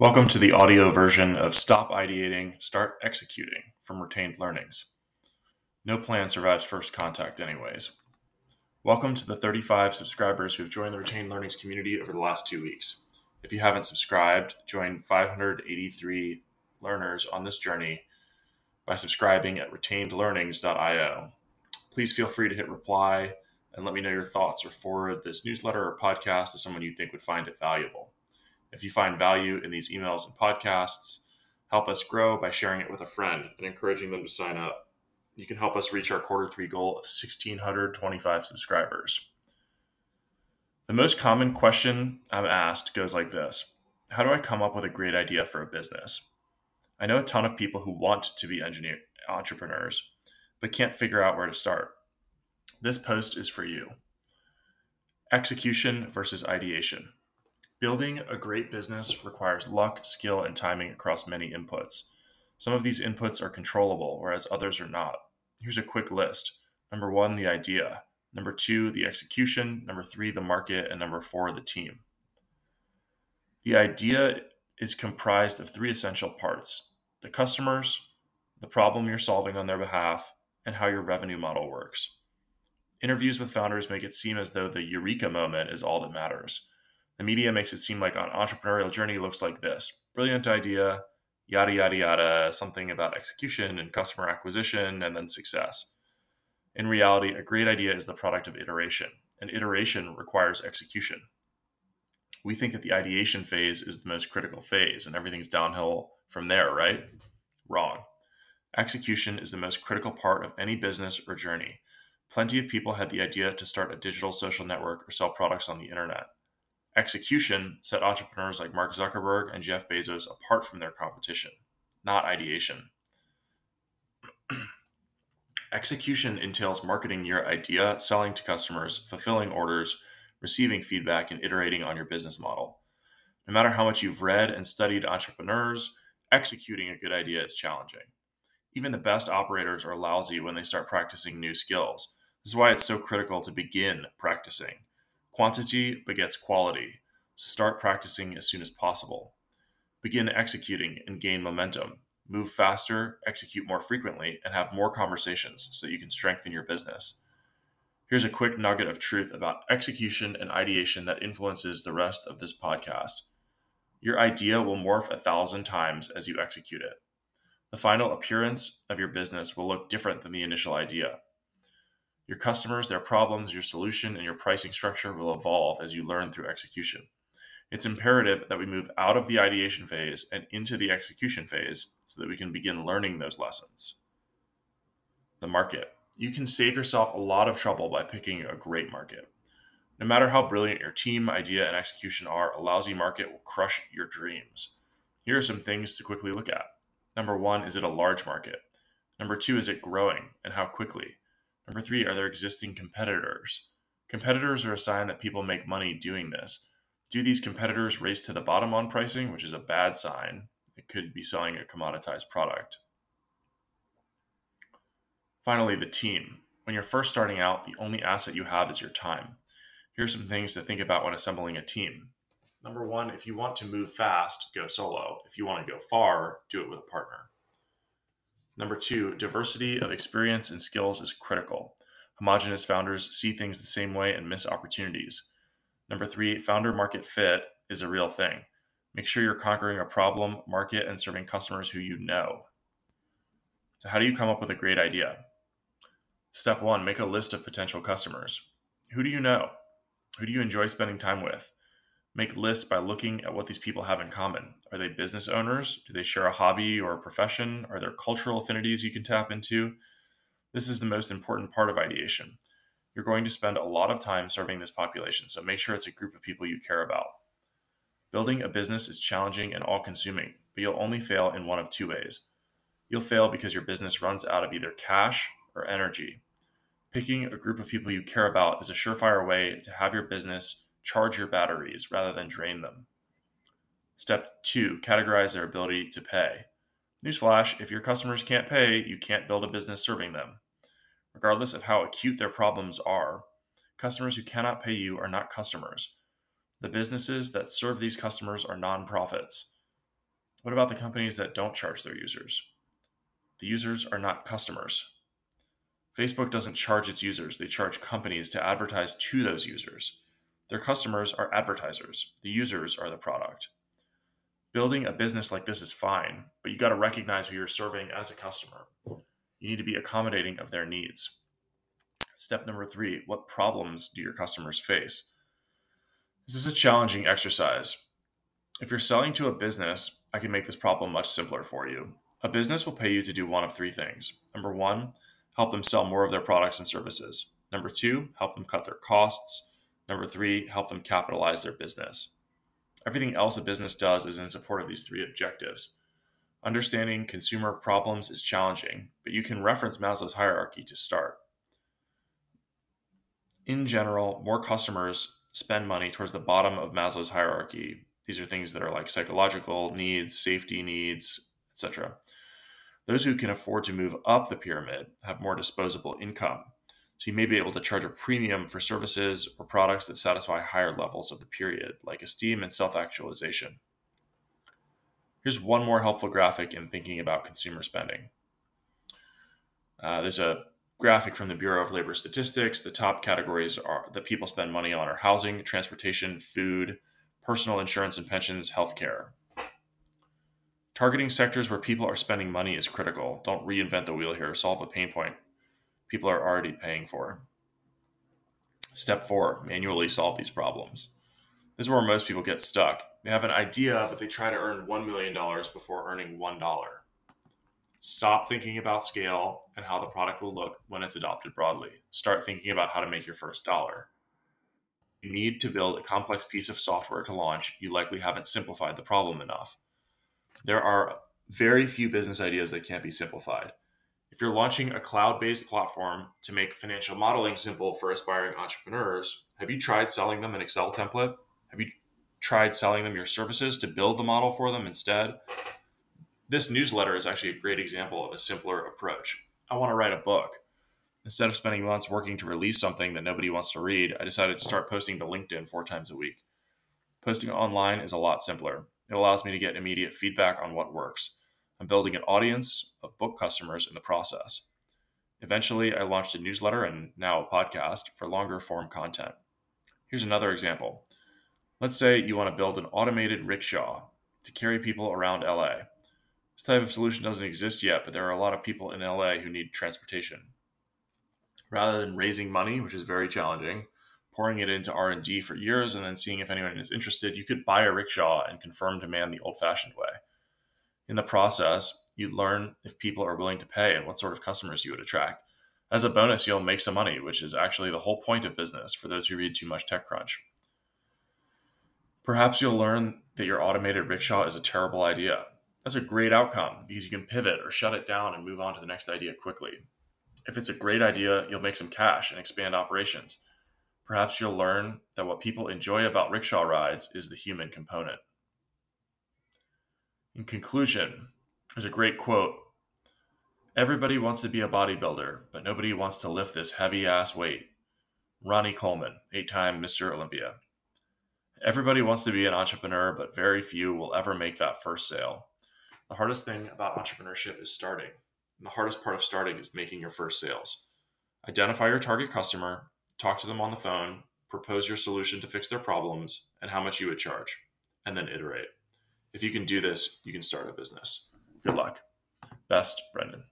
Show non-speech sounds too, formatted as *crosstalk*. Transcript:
Welcome to the audio version of Stop Ideating, Start Executing from Retained Learnings. No plan survives first contact, anyways. Welcome to the 35 subscribers who have joined the Retained Learnings community over the last two weeks. If you haven't subscribed, join 583 learners on this journey by subscribing at retainedlearnings.io. Please feel free to hit reply and let me know your thoughts or forward this newsletter or podcast to someone you think would find it valuable. If you find value in these emails and podcasts, help us grow by sharing it with a friend and encouraging them to sign up. You can help us reach our quarter three goal of 1,625 subscribers. The most common question I'm asked goes like this How do I come up with a great idea for a business? I know a ton of people who want to be engineer entrepreneurs, but can't figure out where to start. This post is for you. Execution versus ideation. Building a great business requires luck, skill, and timing across many inputs. Some of these inputs are controllable, whereas others are not. Here's a quick list. Number one, the idea. Number two, the execution. Number three, the market. And number four, the team. The idea is comprised of three essential parts the customers, the problem you're solving on their behalf, and how your revenue model works. Interviews with founders make it seem as though the eureka moment is all that matters. The media makes it seem like an entrepreneurial journey looks like this brilliant idea, yada, yada, yada, something about execution and customer acquisition, and then success. In reality, a great idea is the product of iteration, and iteration requires execution. We think that the ideation phase is the most critical phase, and everything's downhill from there, right? Wrong. Execution is the most critical part of any business or journey. Plenty of people had the idea to start a digital social network or sell products on the internet. Execution set entrepreneurs like Mark Zuckerberg and Jeff Bezos apart from their competition, not ideation. *clears throat* Execution entails marketing your idea, selling to customers, fulfilling orders, receiving feedback, and iterating on your business model. No matter how much you've read and studied entrepreneurs, executing a good idea is challenging. Even the best operators are lousy when they start practicing new skills. This is why it's so critical to begin practicing. Quantity begets quality, so start practicing as soon as possible. Begin executing and gain momentum. Move faster, execute more frequently, and have more conversations so that you can strengthen your business. Here's a quick nugget of truth about execution and ideation that influences the rest of this podcast. Your idea will morph a thousand times as you execute it. The final appearance of your business will look different than the initial idea. Your customers, their problems, your solution, and your pricing structure will evolve as you learn through execution. It's imperative that we move out of the ideation phase and into the execution phase so that we can begin learning those lessons. The market. You can save yourself a lot of trouble by picking a great market. No matter how brilliant your team, idea, and execution are, a lousy market will crush your dreams. Here are some things to quickly look at. Number one, is it a large market? Number two, is it growing and how quickly? Number three, are there existing competitors? Competitors are a sign that people make money doing this. Do these competitors race to the bottom on pricing, which is a bad sign? It could be selling a commoditized product. Finally, the team. When you're first starting out, the only asset you have is your time. Here's some things to think about when assembling a team. Number one, if you want to move fast, go solo. If you want to go far, do it with a partner. Number two, diversity of experience and skills is critical. Homogenous founders see things the same way and miss opportunities. Number three, founder market fit is a real thing. Make sure you're conquering a problem, market, and serving customers who you know. So, how do you come up with a great idea? Step one, make a list of potential customers. Who do you know? Who do you enjoy spending time with? Make lists by looking at what these people have in common. Are they business owners? Do they share a hobby or a profession? Are there cultural affinities you can tap into? This is the most important part of ideation. You're going to spend a lot of time serving this population, so make sure it's a group of people you care about. Building a business is challenging and all consuming, but you'll only fail in one of two ways. You'll fail because your business runs out of either cash or energy. Picking a group of people you care about is a surefire way to have your business charge your batteries rather than drain them. Step two, categorize their ability to pay. Newsflash if your customers can't pay, you can't build a business serving them. Regardless of how acute their problems are, customers who cannot pay you are not customers. The businesses that serve these customers are nonprofits. What about the companies that don't charge their users? The users are not customers. Facebook doesn't charge its users, they charge companies to advertise to those users. Their customers are advertisers, the users are the product. Building a business like this is fine, but you got to recognize who you're serving as a customer. You need to be accommodating of their needs. Step number three what problems do your customers face? This is a challenging exercise. If you're selling to a business, I can make this problem much simpler for you. A business will pay you to do one of three things. Number one, help them sell more of their products and services. Number two, help them cut their costs. Number three, help them capitalize their business. Everything else a business does is in support of these three objectives. Understanding consumer problems is challenging, but you can reference Maslow's hierarchy to start. In general, more customers spend money towards the bottom of Maslow's hierarchy. These are things that are like psychological needs, safety needs, etc. Those who can afford to move up the pyramid have more disposable income. So you may be able to charge a premium for services or products that satisfy higher levels of the period, like esteem and self actualization. Here's one more helpful graphic in thinking about consumer spending. Uh, there's a graphic from the Bureau of Labor Statistics. The top categories are that people spend money on are housing, transportation, food, personal insurance and pensions, healthcare. Targeting sectors where people are spending money is critical. Don't reinvent the wheel here, solve a pain point people are already paying for. Step four manually solve these problems. This is where most people get stuck. They have an idea, but they try to earn $1 million before earning $1. Stop thinking about scale and how the product will look when it's adopted broadly. Start thinking about how to make your first dollar. You need to build a complex piece of software to launch. You likely haven't simplified the problem enough. There are very few business ideas that can't be simplified. If you're launching a cloud based platform to make financial modeling simple for aspiring entrepreneurs, have you tried selling them an Excel template? Have you tried selling them your services to build the model for them instead? This newsletter is actually a great example of a simpler approach. I want to write a book. Instead of spending months working to release something that nobody wants to read, I decided to start posting to LinkedIn four times a week. Posting online is a lot simpler. It allows me to get immediate feedback on what works. I'm building an audience of book customers in the process. Eventually, I launched a newsletter and now a podcast for longer form content. Here's another example. Let's say you want to build an automated rickshaw to carry people around LA. This type of solution doesn't exist yet, but there are a lot of people in LA who need transportation. Rather than raising money, which is very challenging, pouring it into R&D for years and then seeing if anyone is interested, you could buy a rickshaw and confirm demand the old-fashioned way. In the process, you'd learn if people are willing to pay and what sort of customers you would attract. As a bonus, you'll make some money, which is actually the whole point of business for those who read too much TechCrunch. Perhaps you'll learn that your automated rickshaw is a terrible idea. That's a great outcome because you can pivot or shut it down and move on to the next idea quickly. If it's a great idea, you'll make some cash and expand operations. Perhaps you'll learn that what people enjoy about rickshaw rides is the human component. In conclusion, there's a great quote Everybody wants to be a bodybuilder, but nobody wants to lift this heavy ass weight. Ronnie Coleman, eight time Mr. Olympia. Everybody wants to be an entrepreneur, but very few will ever make that first sale. The hardest thing about entrepreneurship is starting. And the hardest part of starting is making your first sales. Identify your target customer, talk to them on the phone, propose your solution to fix their problems, and how much you would charge, and then iterate. If you can do this, you can start a business. Good luck. Best, Brendan.